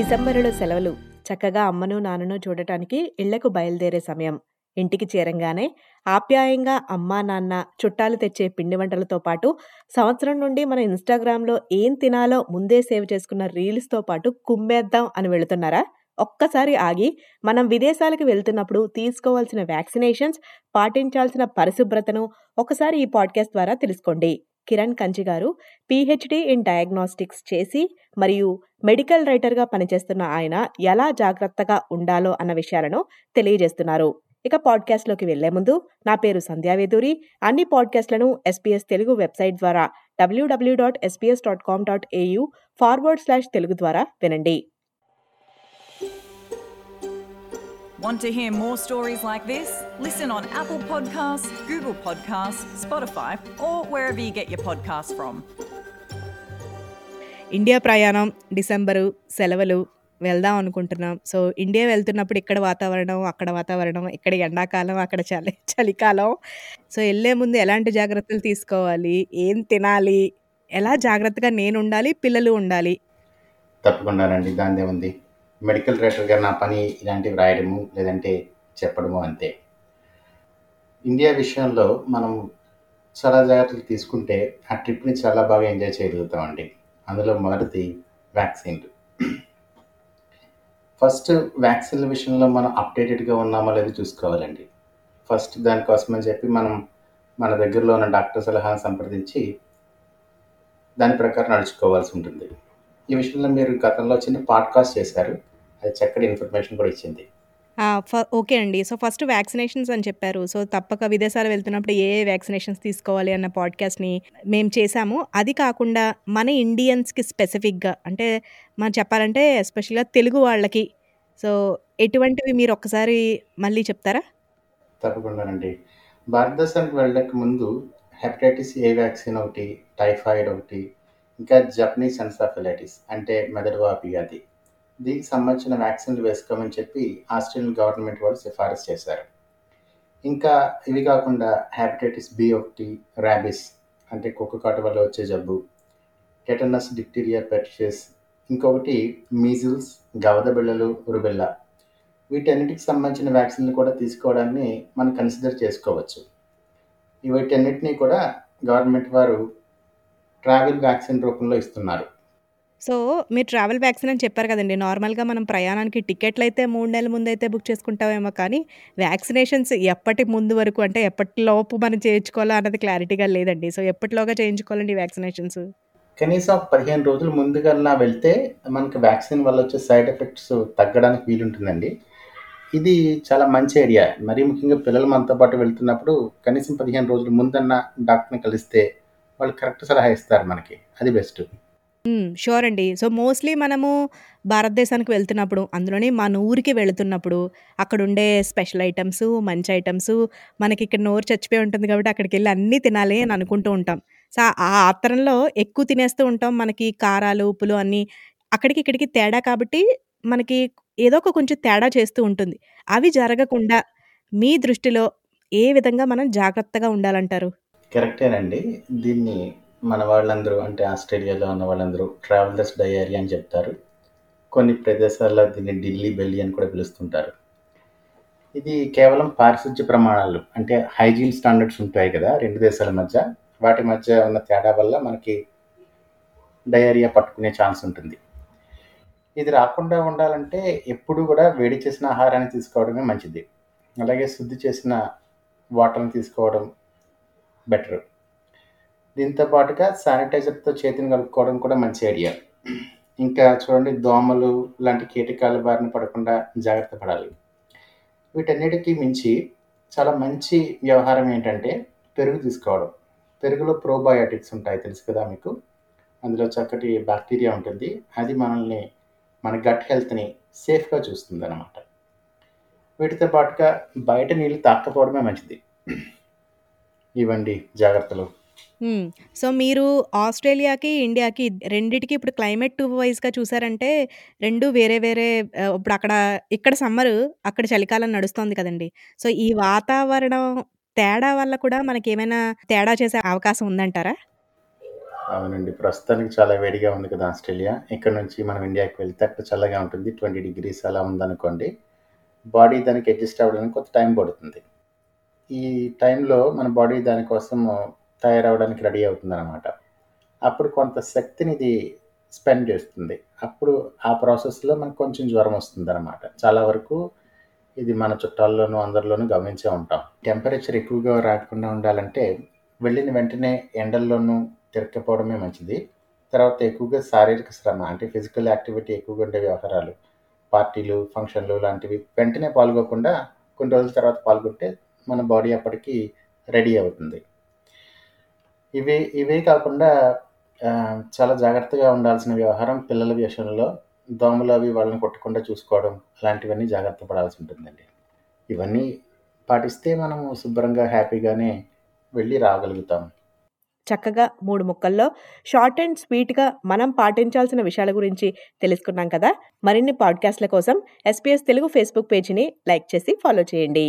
డిసెంబరులో సెలవులు. చక్కగా అమ్మను నాన్నను చూడటానికి ఇళ్ళకు బయలుదేరే సమయం. ఇంటికి చేరంగానే ఆప్యాయంగా అమ్మా నాన్న చుట్టాలు తెచ్చే పిండి వంటలతో పాటు సంవత్సరం నుండి మన ఇన్స్టాగ్రామ్లో ఏం తినాలో ముందే సేవ్ చేసుకున్న రీల్స్తో పాటు కుమ్మేద్దాం అని వెళుతున్నారా? ఒక్కసారి ఆగి మనం విదేశాలకు వెళ్తున్నప్పుడు తీసుకోవాల్సిన వ్యాక్సినేషన్స్ పాటించాల్సిన పరిశుభ్రతను ఒకసారి ఈ పాడ్కాస్ట్ ద్వారా తెలుసుకోండి. కిరణ్ కంచి గారు పీహెచ్డీ ఇన్ డయాగ్నోస్టిక్స్ చేసి మరియు మెడికల్ రైటర్గా పనిచేస్తున్న ఆయన ఎలా జాగ్రత్తగా ఉండాలో అన్న విషయాలను తెలియజేస్తున్నారు. ఇక పాడ్కాస్ట్లోకి వెళ్ళే ముందు నా పేరు సంధ్యావేదూరి అన్ని పాడ్కాస్ట్లను ఎస్పీఎస్ తెలుగు వెబ్సైట్ ద్వారా WW dot SBS dot com dot AU forward slash Telugu ద్వారా వినండి. Want to hear more stories like this? Listen on Apple Podcasts, Google Podcasts, Spotify, or wherever you get your podcasts from. India ప్రయాణం December సెలవులు వెళ్దాం అనుకుంటున్నాం so India వెళ్తున్నప్పుడు ఇక్కడ వాతావరణం అక్కడ వాతావరణం ఇక్కడ ఎండాకాలం అక్కడ చలి చలికాలం సో వెళ్ళే ముందు ఎలాంటి జాగ్రత్తలు తీసుకోవాలి ఏం తినాలి ఎలా జాగ్రత్తగా నేను ఉండాలి పిల్లలు ఉండాలి తప్పకుండానండి దానిదే ఉంది మెడికల్ రైటర్గా నా పని ఇలాంటివి రాయడము లేదంటే చెప్పడము అంతే. ఇండియా విషయంలో మనం చాలా జాగ్రత్తలు తీసుకుంటే ఆ ట్రిప్ని చాలా బాగా ఎంజాయ్ చేయగలుగుతామండి. అందులో మొదటిది వ్యాక్సిన్లు ఫస్ట్ వ్యాక్సిన్ల విషయంలో మనం అప్డేటెడ్గా ఉన్నామో లేదో చూసుకోవాలండి. ఫస్ట్ దానికోసం అని చెప్పి మనం మన దగ్గరలో ఉన్న డాక్టర్ సలహాను సంప్రదించి దాని ప్రకారం నడుచుకోవాల్సి ఉంటుంది. ఈ విషయంలో మీరు గతంలో చిన్న పాడ్కాస్ట్ చేశారు. అది చక్కటి ఇన్ఫర్మేషన్ కూడా ఇచ్చింది. ఓకే అండి. సో ఫస్ట్ వ్యాక్సినేషన్స్ అని చెప్పారు. సో తప్పక విదేశాలు వెళ్తున్నప్పుడు ఏ ఏ వ్యాక్సినేషన్స్ తీసుకోవాలి అన్న పాడ్కాస్ట్ని మేము చేశాము. అది కాకుండా మన ఇండియన్స్కి స్పెసిఫిక్గా అంటే మనం చెప్పాలంటే ఎస్పెషల్గా తెలుగు వాళ్ళకి. సో ఎటువంటివి మీరు ఒక్కసారి మళ్ళీ చెప్తారా? తప్పకుండానండి భారతదేశానికి వెళ్ళక ముందు హెపటైటిస్ ఏ వ్యాక్సిన్ ఒకటి టైఫాయిడ్ ఒకటి ఇంకా జపనీస్ ఎన్సాఫిలైటిస్ అంటే మెదడు వాపి వ్యాధి. దీనికి సంబంధించిన వ్యాక్సిన్లు వేసుకోమని చెప్పి ఆస్ట్రేలియన్ గవర్నమెంట్ వాళ్ళు సిఫారసు చేశారు. ఇంకా ఇవి కాకుండా హెపటైటిస్ బి ఒకటి ర్యాబిస్ అంటే కుక్క కాటు వల్ల వచ్చే జబ్బు టెటనస్ డిప్టీరియా పెర్టిషియస్ ఇంకొకటి మీజిల్స్ గవద బిళ్ళలు రుబెల్లా. వీటన్నిటికి సంబంధించిన వ్యాక్సిన్లు కూడా తీసుకోవడాన్ని మనం కన్సిడర్ చేసుకోవచ్చు. వీటన్నిటినీ కూడా గవర్నమెంట్ వారు ట్రావెల్ వ్యాక్సిన్ రూపంలో ఇస్తున్నారు. సో మీరు ట్రావెల్ వ్యాక్సిన్ అని చెప్పారు కదండి. నార్మల్గా మనం ప్రయాణానికి టికెట్లు అయితే మూడు నెలల ముందు అయితే బుక్ చేసుకుంటామేమో కానీ వ్యాక్సినేషన్స్ ఎప్పటి ముందు వరకు అంటే ఎప్పటిలోపు మనం చేయించుకోవాలా అన్నది క్లారిటీగా లేదండి. సో ఎప్పటిలోగా చేయించుకోవాలండి వ్యాక్సినేషన్స్? కనీసం పదిహేను రోజులు ముందుగా వెళ్తే మనకి వ్యాక్సిన్ వల్ల వచ్చే సైడ్ ఎఫెక్ట్స్ తగ్గడానికి వీలుంటుందండి. ఇది చాలా మంచి ఐడియా. మరీ ముఖ్యంగా పిల్లలు మనతో పాటు వెళ్తున్నప్పుడు కనీసం పదిహేను రోజులు ముందన్న డాక్టర్ని కలిస్తే వాళ్ళు కరెక్ట్ సలహా ఇస్తారు మనకి. అది బెస్ట్. షూర్ అండి. సో మోస్ట్లీ మనము భారతదేశానికి వెళ్తున్నప్పుడు అందులోనే మన ఊరికి వెళుతున్నప్పుడు అక్కడ ఉండే స్పెషల్ ఐటమ్స్ మంచి ఐటమ్స్ మనకి ఇక్కడ నోరు చచ్చిపోయి ఉంటుంది కాబట్టి అక్కడికి వెళ్ళి అన్నీ తినాలి అని అనుకుంటూ ఉంటాం. సో ఆ ఆతరంలో ఎక్కువ తినేస్తూ ఉంటాం. మనకి కారాలు ఉప్పులు అన్నీ అక్కడికి ఇక్కడికి తేడా కాబట్టి మనకి ఏదో ఒక కొంచెం తేడా చేస్తూ ఉంటుంది. అవి జరగకుండా మీ దృష్టిలో ఏ విధంగా మనం జాగ్రత్తగా ఉండాలంటారు? కరెక్టేనండి. దీన్ని మన వాళ్ళందరూ అంటే ఆస్ట్రేలియాలో ఉన్న వాళ్ళందరూ ట్రావెలర్స్ డయారీ అని చెప్తారు. కొన్ని ప్రదేశాల్లో దీన్ని ఢిల్లీ బెల్లి అని కూడా పిలుస్తుంటారు. ఇది కేవలం పారిశుధ్య ప్రమాణాలు అంటే హైజీన్ స్టాండర్డ్స్ ఉంటాయి కదా రెండు దేశాల మధ్య. వాటి మధ్య ఉన్న తేడా వల్ల మనకి డయేరియా పట్టుకునే ఛాన్స్ ఉంటుంది. ఇది రాకుండా ఉండాలంటే ఎప్పుడు కూడా వేడి చేసిన ఆహారాన్ని తీసుకోవడమే మంచిది. అలాగే శుద్ధి చేసిన వాటర్ని తీసుకోవడం బెటర్. దీంతో పాటుగా శానిటైజర్తో చేతిని కలుపుకోవడం కూడా మంచి ఐడియా. ఇంకా చూడండి దోమలు లాంటి కీటకాల బారిన పడకుండా జాగ్రత్త పడాలి. వీటన్నిటికీ మించి చాలా మంచి వ్యవహారం ఏంటంటే పెరుగు తీసుకోవడం. పెరుగులో ప్రోబయాటిక్స్ ఉంటాయి తెలుసు కదా మీకు? అందులో చక్కటి బ్యాక్టీరియా ఉంటుంది. అది మనల్ని మన గట్ హెల్త్ని సేఫ్గా చూస్తుంది అనమాట వీటితో పాటుగా బయట నీళ్ళు తాకపోవడమే మంచిది. ఇవ్వండి జాగ్రత్తలు. సో మీరు ఆస్ట్రేలియాకి ఇండియాకి రెండిటికి ఇప్పుడు క్లైమేట్ వైజ్గా చూసారంటే రెండు వేరే వేరే ఇప్పుడు అక్కడ ఇక్కడ సమ్మర్ అక్కడ చలికాలం నడుస్తోంది కదండి. సో ఈ వాతావరణం తేడా వల్ల కూడా మనకి ఏమైనా తేడా చేసే అవకాశం ఉందంటారా? అవునండి. ప్రస్తుతానికి చాలా వేడిగా ఉంది కదా ఆస్ట్రేలియా. ఇక్కడ నుంచి మనం ఇండియాకి వెళ్తే అక్కడ చల్లగా ఉంటుంది. ట్వంటీ డిగ్రీస్ అలా ఉందనుకోండి. బాడీ దానికి అడ్జస్ట్ అవ్వడానికి కొంత టైం పడుతుంది. ఈ టైంలో మన బాడీ దానికోసం తయారవడానికి రెడీ అవుతుంది అనమాట అప్పుడు కొంత శక్తిని ఇది స్పెండ్ చేస్తుంది. అప్పుడు ఆ ప్రాసెస్లో మనకు కొంచెం జ్వరం వస్తుంది అనమాట చాలా వరకు ఇది మన చుట్టాల్లోనూ అందరిలోనూ గమనించే ఉంటాం. టెంపరేచర్ ఎక్కువగా రాకుండా ఉండాలంటే వెళ్ళిన వెంటనే ఎండల్లోనూ తిరగకపోవడమే మంచిది. తర్వాత ఎక్కువగా శారీరక శ్రమ అంటే ఫిజికల్ యాక్టివిటీ ఎక్కువగా ఉండే వ్యవహారాలు పార్టీలు ఫంక్షన్లు లాంటివి వెంటనే పాల్గొకుండా కొన్ని రోజుల తర్వాత పాల్గొంటే మన బాడీ అప్పటికి రెడీ అవుతుంది. ఇవి ఇవే కాకుండా చాలా జాగ్రత్తగా ఉండాల్సిన వ్యవహారం పిల్లల విషయంలో దోమలు అవి వాళ్ళని కొట్టకుండా చూసుకోవడం అలాంటివన్నీ జాగ్రత్త పడాల్సి ఉంటుందండి. ఇవన్నీ పాటిస్తే మనము శుభ్రంగా హ్యాపీగానే వెళ్ళి రాగలుగుతాం. చక్కగా మూడు ముక్కల్లో షార్ట్ అండ్ స్వీట్గా మనం పాటించాల్సిన విషయాల గురించి తెలుసుకున్నాం కదా. మరిన్ని పాడ్కాస్ట్ల కోసం ఎస్పీఎస్ తెలుగు ఫేస్బుక్ పేజీని లైక్ చేసి ఫాలో చేయండి.